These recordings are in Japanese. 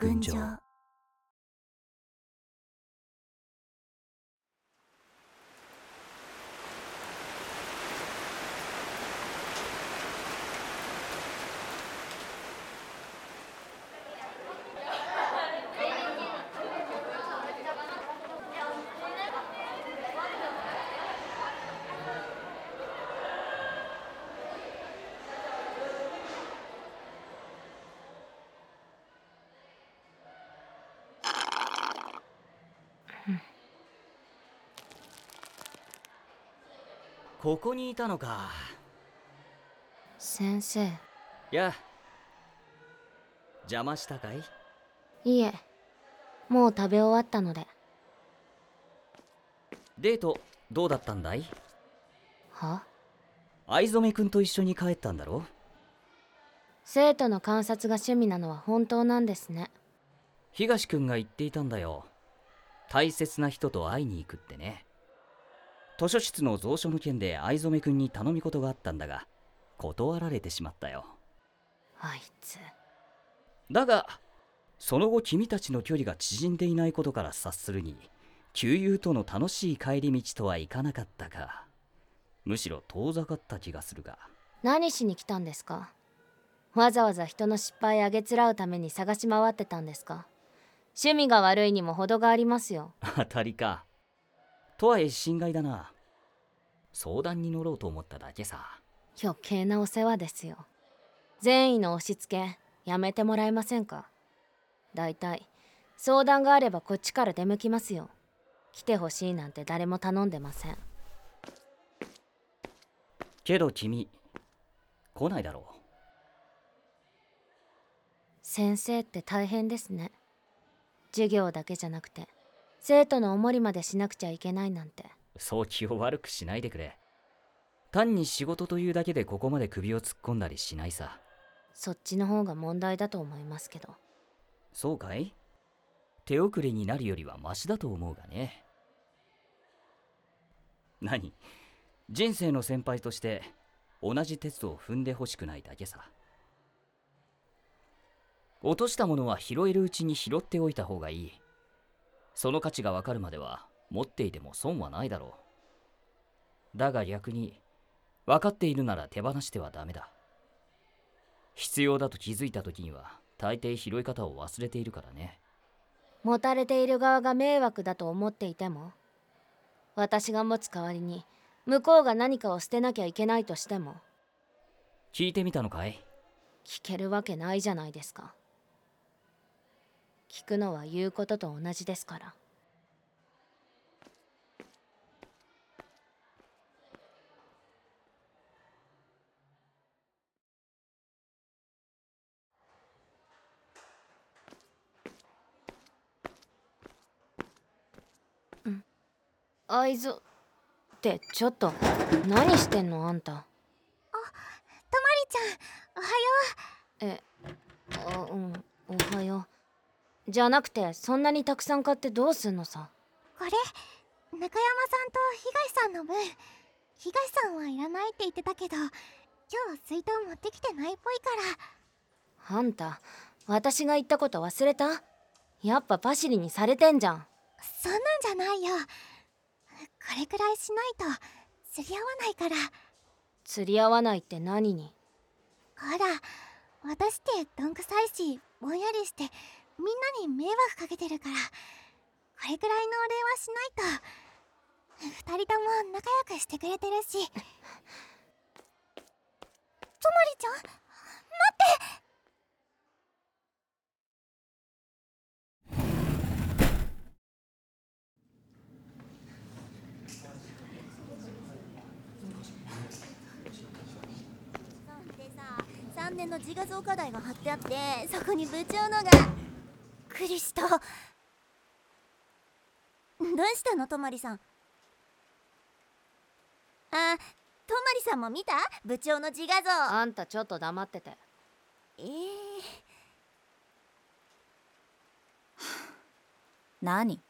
群青ここにいたのか。先生。や邪魔したかい？いえもう食べ終わったので。デートどうだったんだい？は？藍染くんと一緒に帰ったんだろ？生徒の観察が趣味なのは本当なんですね。東くんが言っていたんだよ。大切な人と会いに行くってね図書室の蔵書の件で藍染くんに頼み事があったんだが断られてしまったよ。あいつ。だがその後君たちの距離が縮んでいないことから察するに旧友との楽しい帰り道とはいかなかったかむしろ遠ざかった気がするが。何しに来たんですか？わざわざ人の失敗あげつらうために探し回ってたんですか？趣味が悪いにも程がありますよ。当たりか。とはいえ心外だな相談に乗ろうと思っただけさ。余計なお世話ですよ。善意の押し付けやめてもらえませんか？だいたい相談があればこっちから出向きますよ。来てほしいなんて誰も頼んでません。けど君来ないだろう。先生って大変ですね。授業だけじゃなくて生徒のおもりまでしなくちゃいけないなんてそう気を悪くしないでくれ。単に仕事というだけでここまで首を突っ込んだりしないさ。そっちの方が問題だと思いますけど。そうかい？手遅れになるよりはマシだと思うがね。何？人生の先輩として同じ鉄を踏んでほしくないだけさ。落としたものは拾えるうちに拾っておいた方がいい。その価値がわかるまでは持っていても損はないだろう。だが逆に分かっているなら手放してはダメだ。必要だと気づいた時には大抵拾い方を忘れているからね。持たれている側が迷惑だと思っていても私が持つ代わりに向こうが何かを捨てなきゃいけないとしても聞いてみたのかい？聞けるわけないじゃないですか。聞くのは言うことと同じですから愛ぞってちょっと何してんのあんた？とまりちゃんおはよえあうんおはよう。じゃなくてそんなにたくさん買ってどうすんのさ？うこれ中山さんと東さんの分。東さんはいらないって言ってたけど今日水筒持ってきてないっぽいから。あんた私が言ったこと忘れた？やっぱパシリにされてんじゃん。そんなんじゃないよこれくらいしないと釣り合わないから。釣り合わないって何に？ほら私ってどんくさいしぼんやりしてみんなに迷惑かけてるから。これくらいのお礼はしないと。二人とも仲良くしてくれてるしとまりちゃん待ってでさ3年の自画像課題が貼ってあってそこに部長のがクリストどうしたの？とまりさん。あとまりさんも見た？部長の自画像。あんたちょっと黙ってて。えー、何？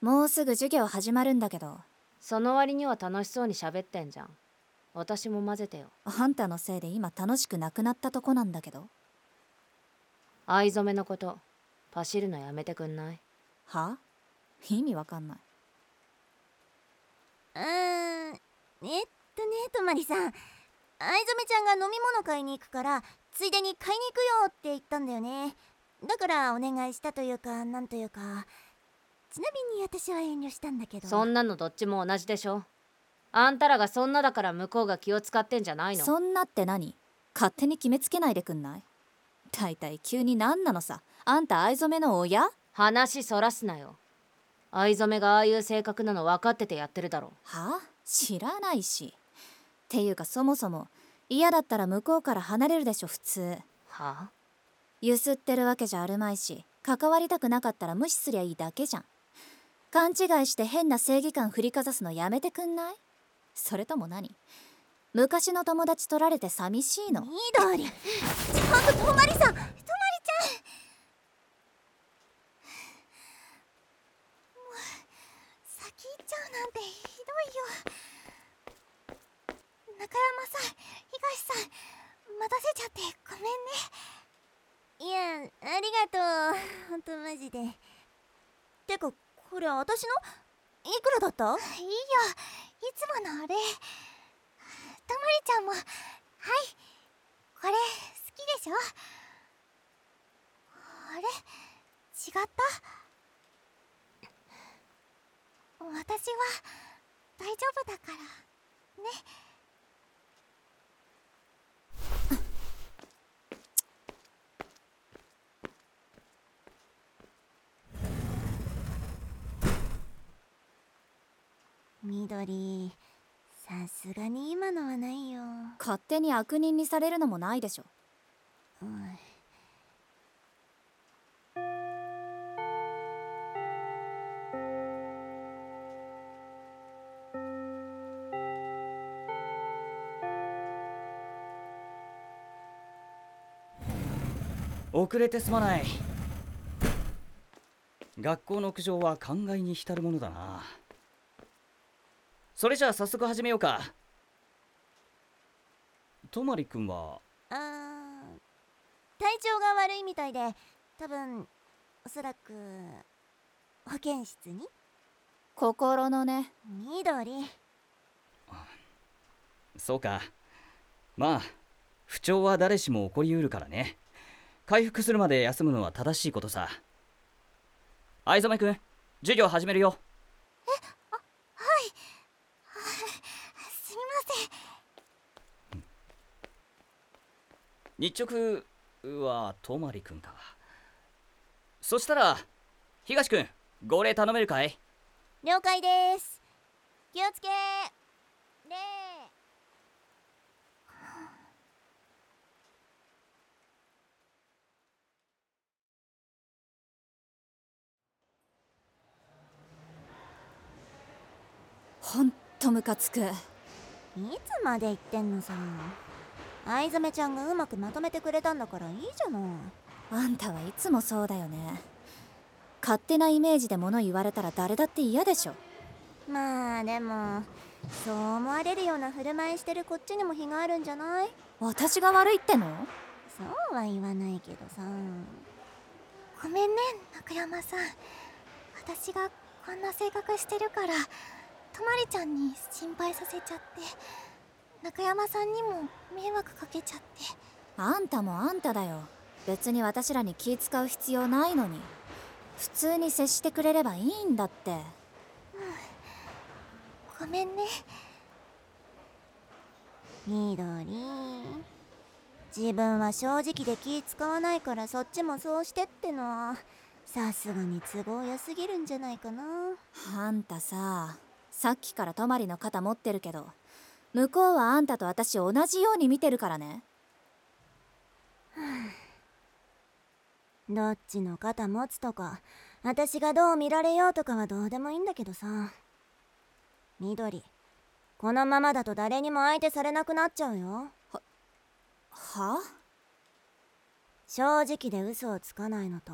もうすぐ授業始まるんだけど。その割には楽しそうに喋ってんじゃん私も混ぜてよ。あんたのせいで今楽しくなくなったとこなんだけど。藍染めのことパシるのやめてくんない？は？意味わかんない。うーん。えっとねとまりさん。藍染ちゃんが飲み物買いに行くからついでに買いに行くよって言ったんだよね。だからお願いしたというかなんというか。ちなみに私は遠慮したんだけど。そんなのどっちも同じでしょあんたらがそんなだから向こうが気を使ってんじゃないの？そんなって何？勝手に決めつけないでくんない？大体急に何なのさ？あんた藍染めの親？話そらすなよ。藍染めがああいう性格なの分かっててやってるだろは？知らないし。っていうかそもそも嫌だったら向こうから離れるでしょ普通。は？ゆすってるわけじゃあるまいし関わりたくなかったら無視すりゃいいだけじゃん。勘違いして変な正義感振りかざすのやめてくんない？それとも何？昔の友達取られて寂しいの？緑。ちょっととまりさん。とまりちゃん。もう先行っちゃうなんてひどいよ。中山さん東さん待たせちゃってごめんね。いやありがとう。ほんとマジで。てかこれ私の？いくらだった？いいよ。いつものお礼たまりちゃんも。はい。これ好きでしょ？あれ？違った？私は大丈夫だから。ね。緑。さすがに今のはないよ、勝手に悪人にされるのもないでしょ。うん遅れてすまない。学校の屋上は考えに浸るものだなそれじゃあ早速始めようか。とまりくんは？あー体調が悪いみたいで多分おそらく保健室に？心のね。緑。そうか。まあ不調は誰しも起こりうるからね。回復するまで休むのは正しいことさ。藍染くん授業始めるよすみません日直はとまりくんか。そしたら東くん号令頼めるかい？了解です。気をつけ。礼ほんとムカつく。いつまで言ってんのさ藍染ちゃんがうまくまとめてくれたんだからいいじゃない。あんたはいつもそうだよね。勝手なイメージで物言われたら誰だって嫌でしょ。まあでもそう思われるような振る舞いしてるこっちにも非があるんじゃない？私が悪いっての？そうは言わないけどさ。ごめんね中山さん。私がこんな性格してるからとまりちゃんに心配させちゃって中山さんにも迷惑かけちゃって。あんたもあんただよ。別に私らに気使う必要ないのに。普通に接してくれればいいんだって。ごめんね。緑自分は正直で気使わないからそっちもそうしてっての。はさすがに都合良すぎるんじゃないかな。あんたささっきから泊まりの肩持ってるけど向こうはあんたと私同じように見てるからね。どっちの肩持つとか私がどう見られようとかはどうでもいいんだけどさ。緑このままだと誰にも相手されなくなっちゃうよ。は正直で嘘をつかないのと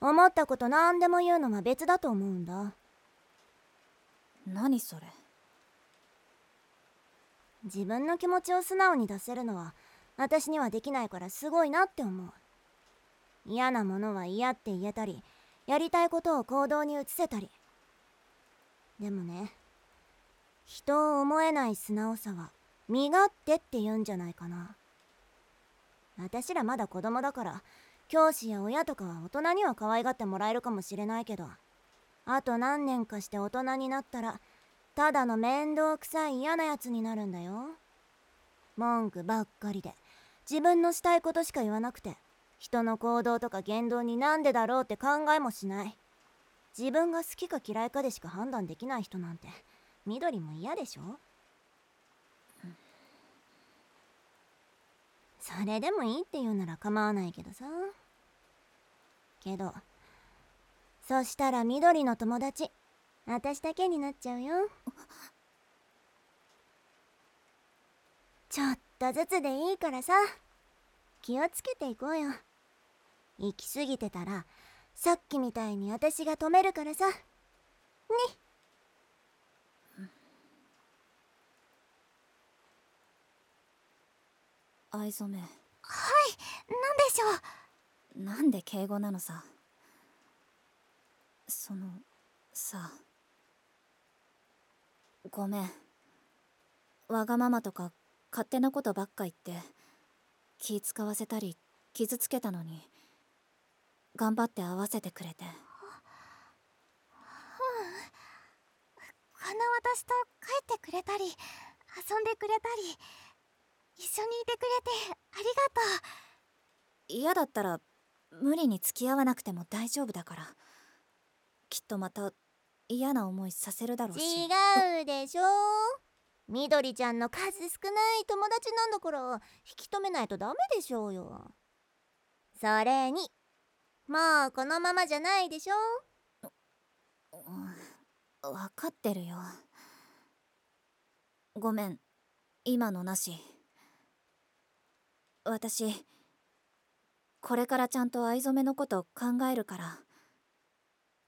思ったこと何でも言うのは別だと思うんだ。何それ？自分の気持ちを素直に出せるのは私にはできないからすごいなって思う。嫌なものは嫌って言えたりやりたいことを行動に移せたり。でもね人を思えない素直さは身勝手って言うんじゃないかな。私らまだ子供だから教師や親とかは大人には可愛がってもらえるかもしれないけどあと何年かして大人になったらただの面倒くさい嫌なやつになるんだよ。文句ばっかりで。自分のしたいことしか言わなくて。人の行動とか言動になんでだろうって考えもしない。自分が好きか嫌いかでしか判断できない人なんて。緑も嫌でしょ？それでもいいって言うなら構わないけどさ。けどそしたら緑の友達。私だけになっちゃうよ。ちょっとずつでいいからさ。気をつけていこうよ。行き過ぎてたらさっきみたいに私が止めるからさ。ね藍染め。なんでしょう。なんで敬語なのさ。そのさごめん。わがままとか勝手なことばっか言って気使わせたり傷つけたのに頑張って合わせてくれて。うんこの私と帰ってくれたり遊んでくれたり一緒にいてくれてありがとう嫌だったら無理に付き合わなくても大丈夫だからきっとまた嫌な思いさせるだろうし。違うでしょ。緑ちゃんの数少ない友達なんだから引き止めないとダメでしょうよ。それにもうこのままじゃないでしょ。分かってるよ。ごめん。今のなし。私これからちゃんと藍染めのこと考えるから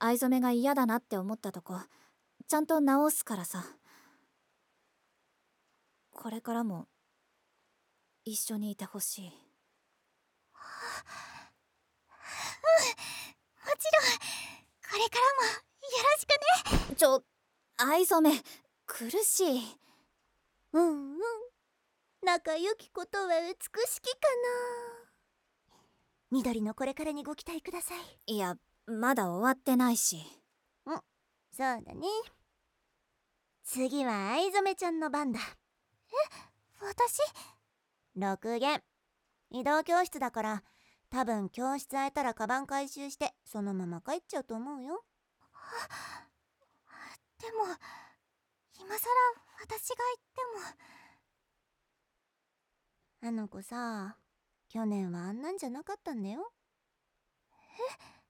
藍染めが嫌だなって思ったとこちゃんと直すからさ。これからも一緒にいてほしい。もちろん。これからもよろしくね。ちょ藍染め苦しい。うんうん。仲良きことは美しきかな。緑のこれからにご期待ください。いやまだ終わってないし。そうだね。次は藍染ちゃんの番だ。私？6限移動教室だから多分教室空いたらカバン回収してそのまま帰っちゃうと思うよ。でも今さら私が言っても。あの子さ去年はあんなんじゃなかったんだよ。え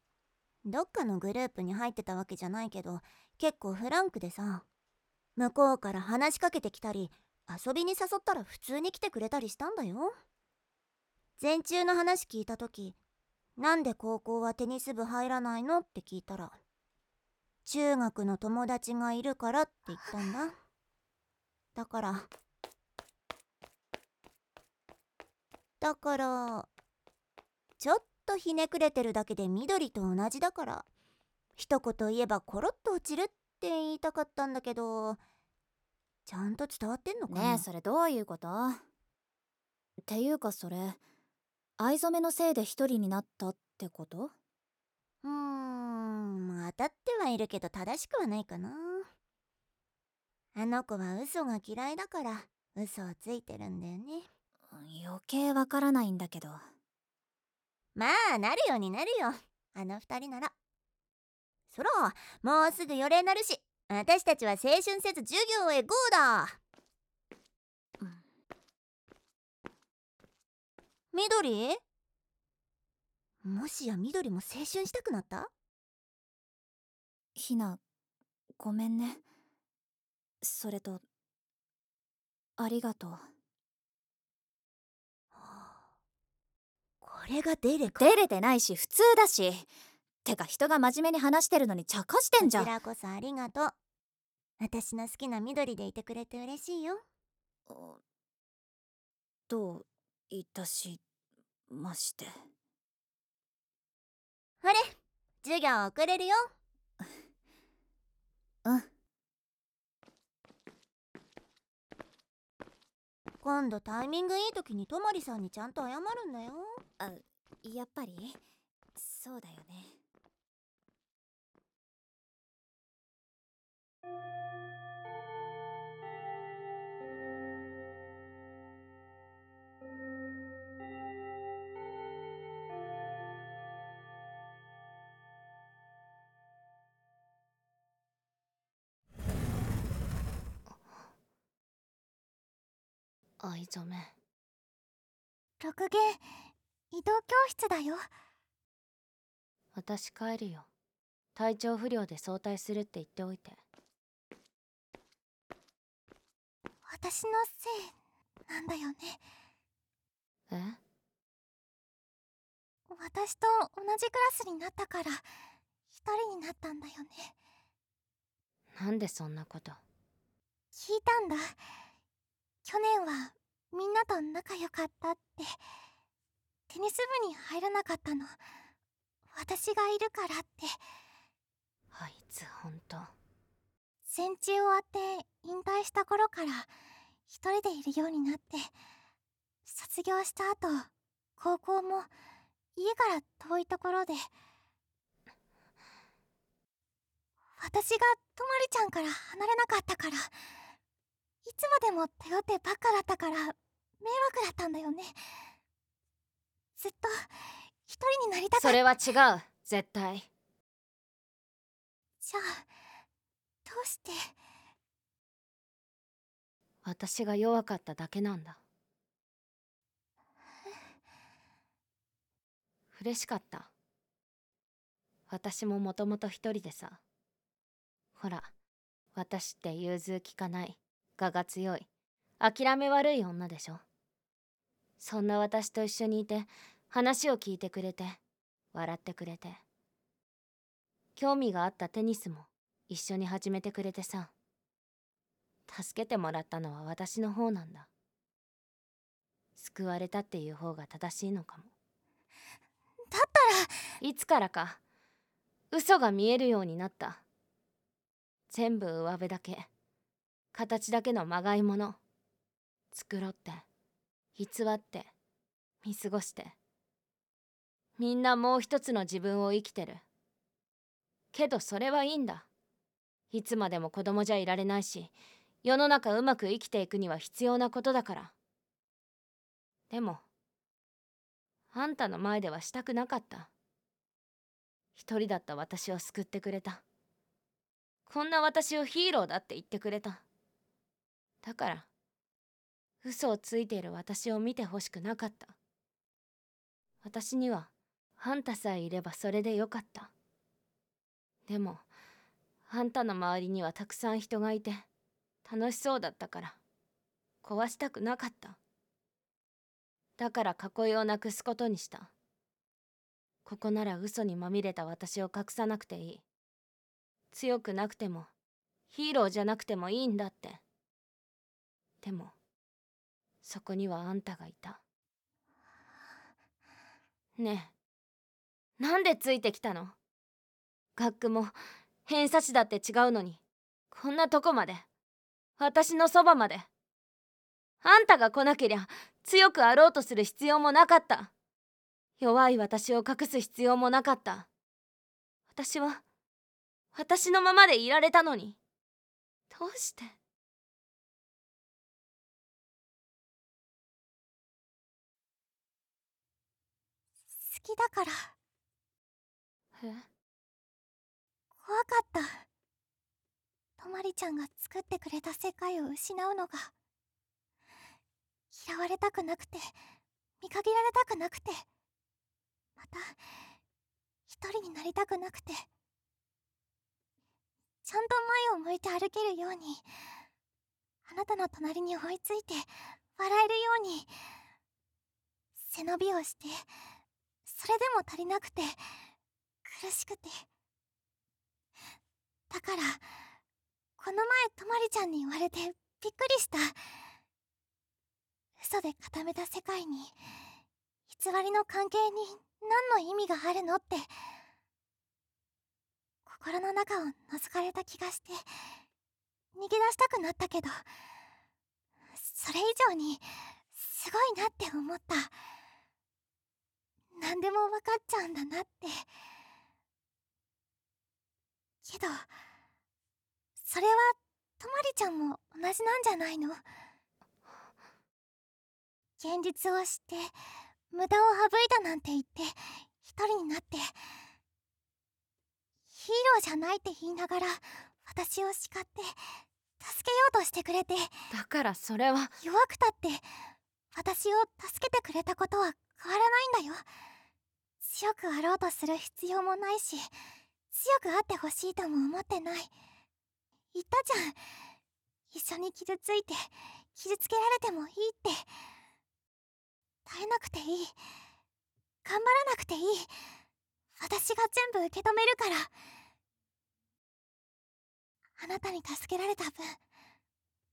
どっかのグループに入ってたわけじゃないけど結構フランクでさ向こうから話しかけてきたり遊びに誘ったら普通に来てくれたりしたんだよ。前中の話聞いた時なんで高校はテニス部入らないの？って聞いたら中学の友達がいるからって言ったんだ。だからだからちょっとひねくれてるだけで緑と同じだから。一言言えばコロッと落ちるって言いたかったんだけど。ちゃんと伝わってんのかな？ねえそれどういうこと？っていうかそれ藍染めのせいで一人になったってこと？うーん当たってはいるけど正しくはないかな。あの子は嘘が嫌いだから嘘をついてるんだよね。余計わからないんだけどまあなるようになるよ。あの二人なら。そらもうすぐ予令なるし。私たちは青春せず授業へ GO だ。緑？もしや緑も青春したくなった？ひなごめんね。それとありがとうこれがデレか？照れてないし普通だし。てか人が真面目に話してるのに茶化してんじゃん。こちらこそありがとう。私の好きな緑でいてくれて嬉しいよ。どういたしまして。あれ授業遅れるよ。うん今度タイミングいい時にとまりさんにちゃんと謝るんだよ。あやっぱり？そうだよね。藍染め。六弦移動教室だよ。私帰るよ。体調不良で早退するって言っておいて。私のせいなんだよね。え？私と同じクラスになったから一人になったんだよね。なんでそんなこと？聞いたんだ去年はみんなと仲良かったってテニス部に入らなかったの。私がいるからって。あいつほんと。戦中終わって引退した頃から一人でいるようになって卒業した後高校も家から遠いところで私がとまりちゃんから離れなかったから。いつまでも頼ってばっかだったから迷惑だったんだよね。ずっと一人になりたかった。それは違う絶対。じゃあどうして？私が弱かっただけなんだ。嬉しかった。私ももともと一人でさ。ほら私って融通きかない我が強い。諦め悪い女でしょ。そんな私と一緒にいて話を聞いてくれて笑ってくれて。興味があったテニスも一緒に始めてくれてさ。助けてもらったのは私の方なんだ。救われたっていう方が正しいのかも。だったら。いつからか嘘が見えるようになった。全部上辺だけ形だけのまがいもの。繕って。偽って。見過ごして。みんなもう一つの自分を生きてる。けどそれはいいんだ。いつまでも子供じゃいられないし世の中うまく生きていくには必要なことだから。でもあんたの前ではしたくなかった。一人だった私を救ってくれた。こんな私をヒーローだって言ってくれた。だから嘘をついている私を見てほしくなかった。私にはあんたさえいればそれでよかった。でもあんたの周りにはたくさん人がいて楽しそうだったから壊したくなかった。だから囲いをなくすことにした。ここなら嘘にまみれた私を隠さなくていい。強くなくてもヒーローじゃなくてもいいんだって。でもそこにはあんたがいた。ねえなんでついてきたの？学区も偏差値だって違うのにこんなとこまで。私のそばまで。あんたが来なけりゃ強くあろうとする必要もなかった。弱い私を隠す必要もなかった。私は私のままでいられたのに。どうして？きだから。え？怖かった。とまりちゃんが作ってくれた世界を失うのが。嫌われたくなくて見限られたくなくて。また一人になりたくなくて。ちゃんと前を向いて歩けるようにあなたの隣に追いついて笑えるように背伸びをしてそれでも足りなくて苦しくて。だからこの前とまりちゃんに言われてびっくりした。嘘で固めた世界に偽りの関係に何の意味があるのって心の中を覗かれた気がして逃げ出したくなったけどそれ以上にすごいなって思った。何でも分かっちゃうんだなって。けどそれはとまりちゃんも同じなんじゃないの？現実を知って無駄を省いたなんて言って一人になって。ヒーローじゃないって言いながら私を叱って助けようとしてくれて。だからそれは。弱くたって私を助けてくれたことは変わらないんだよ強くあろうとする必要もないし強くあってほしいとも思ってない。言ったじゃん。一緒に傷ついて傷つけられてもいいって。耐えなくていい。頑張らなくていい。私が全部受け止めるから。あなたに助けられた分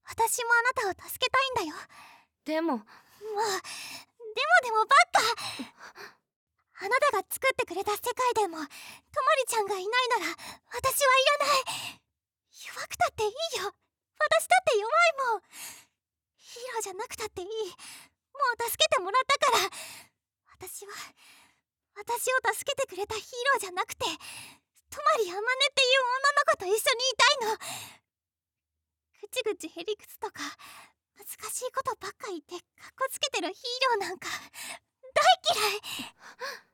私もあなたを助けたいんだよ。でも。もうでもでもばっかあなたが作ってくれた世界でもとまりちゃんがいないなら私はいらない。弱くたっていいよ。私だって弱いもん。ヒーローじゃなくたっていい。もう助けてもらったから。私は私を助けてくれたヒーローじゃなくてとまりあまねっていう女の子と一緒にいたいの。ぐちぐちへりくつとか難しいことばっか言ってかっこつけてるヒーローなんか大嫌い。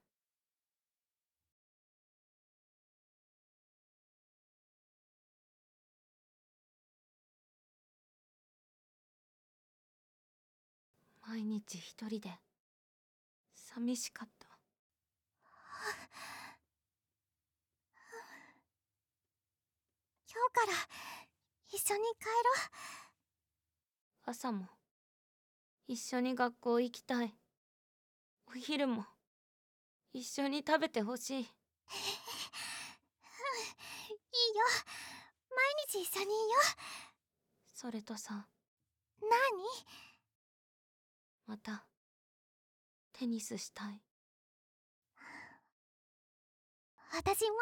毎日一人で。寂しかった。今日から一緒に帰ろう。朝も一緒に学校行きたい。お昼も一緒に食べてほしい。いいよ。毎日一緒にいよそれとさ何？またテニスしたい。私も。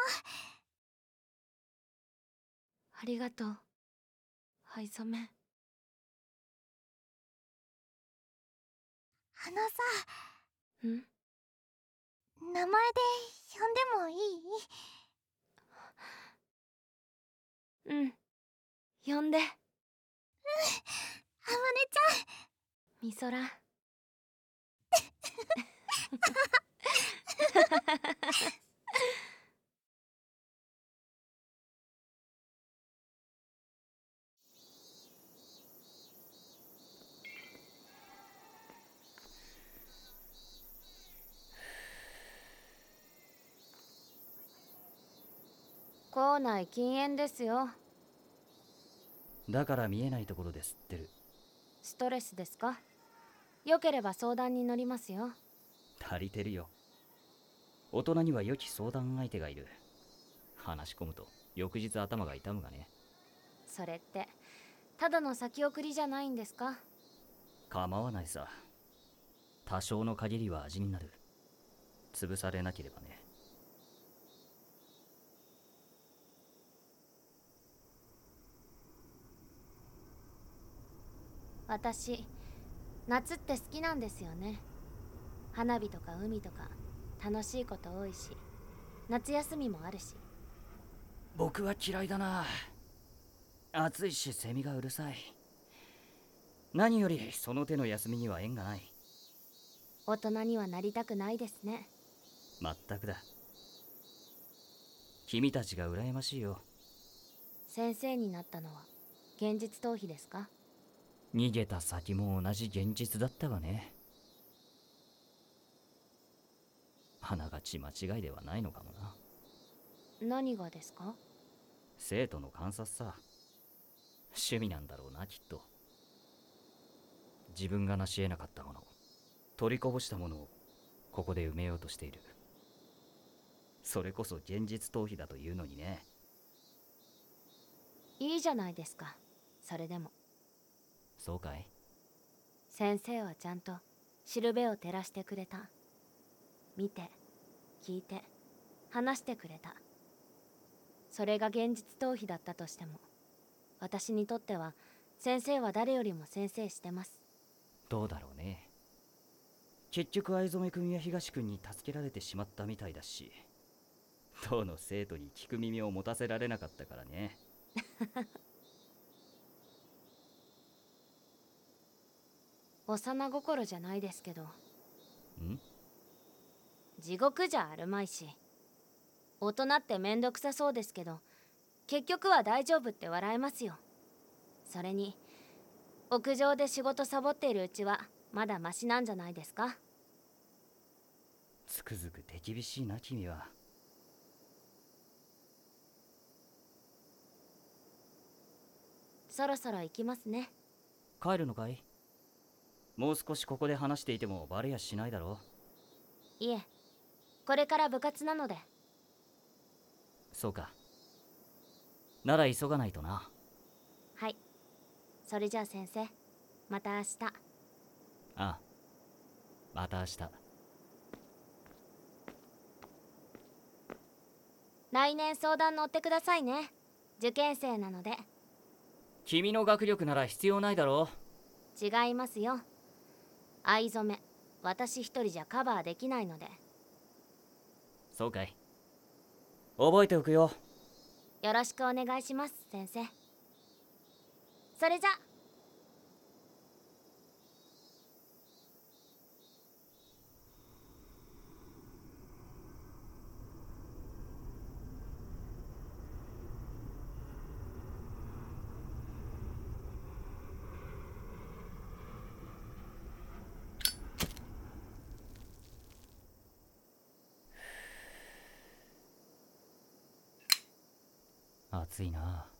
ありがとう藍染めあのさ。ん？名前で呼んでもいい？うん。呼んで。あまねちゃん。みそら 校内禁煙ですよ。だから見えないところで吸ってる。ストレスですか？よければ相談に乗りますよ。足りてるよ。大人には良き相談相手がいる。話し込むと翌日頭が痛むがね。それってただの先送りじゃないんですか？構わないさ。多少の限りは味になる。潰されなければね。私夏って好きなんですよね。花火とか海とか楽しいこと多いし夏休みもあるし。僕は嫌いだな。暑いしセミがうるさい。何よりその手の休みには縁がない。大人にはなりたくないですね。まったくだ。君たちが羨ましいよ。先生になったのは現実逃避ですか？逃げた先も同じ現実だったわね。あながち間違いではないのかもな。何がですか？生徒の観察さ。趣味なんだろうなきっと。自分が成し得なかったもの取りこぼしたものをここで埋めようとしている。それこそ現実逃避だというのにね。いいじゃないですか。それでもそうかい？先生はちゃんとしるべを照らしてくれた。見て聞いて話してくれた。それが現実逃避だったとしても私にとっては先生は誰よりも先生してます。どうだろうね。結局藍染くんや東くんに助けられてしまったみたいだし 当の生徒に聞く耳を持たせられなかったからね 幼心じゃないですけど。ん？地獄じゃあるまいし大人ってめんどくさそうですけど結局は大丈夫って笑えますよ。それに屋上で仕事サボっているうちはまだマシなんじゃないですか？つくづく手厳しいな君は。そろそろ行きますね。帰るのかい？もう少しここで話していてもバレやしないだろいえこれから部活なので。そうか。なら急がないとな。はい。それじゃあ先生また明日。ああ。また明日。来年相談乗ってくださいね。受験生なので。君の学力なら必要ないだろ違いますよ藍染め。私一人じゃカバーできないので。そうかい。覚えておくよ。よろしくお願いします先生。それじゃついな。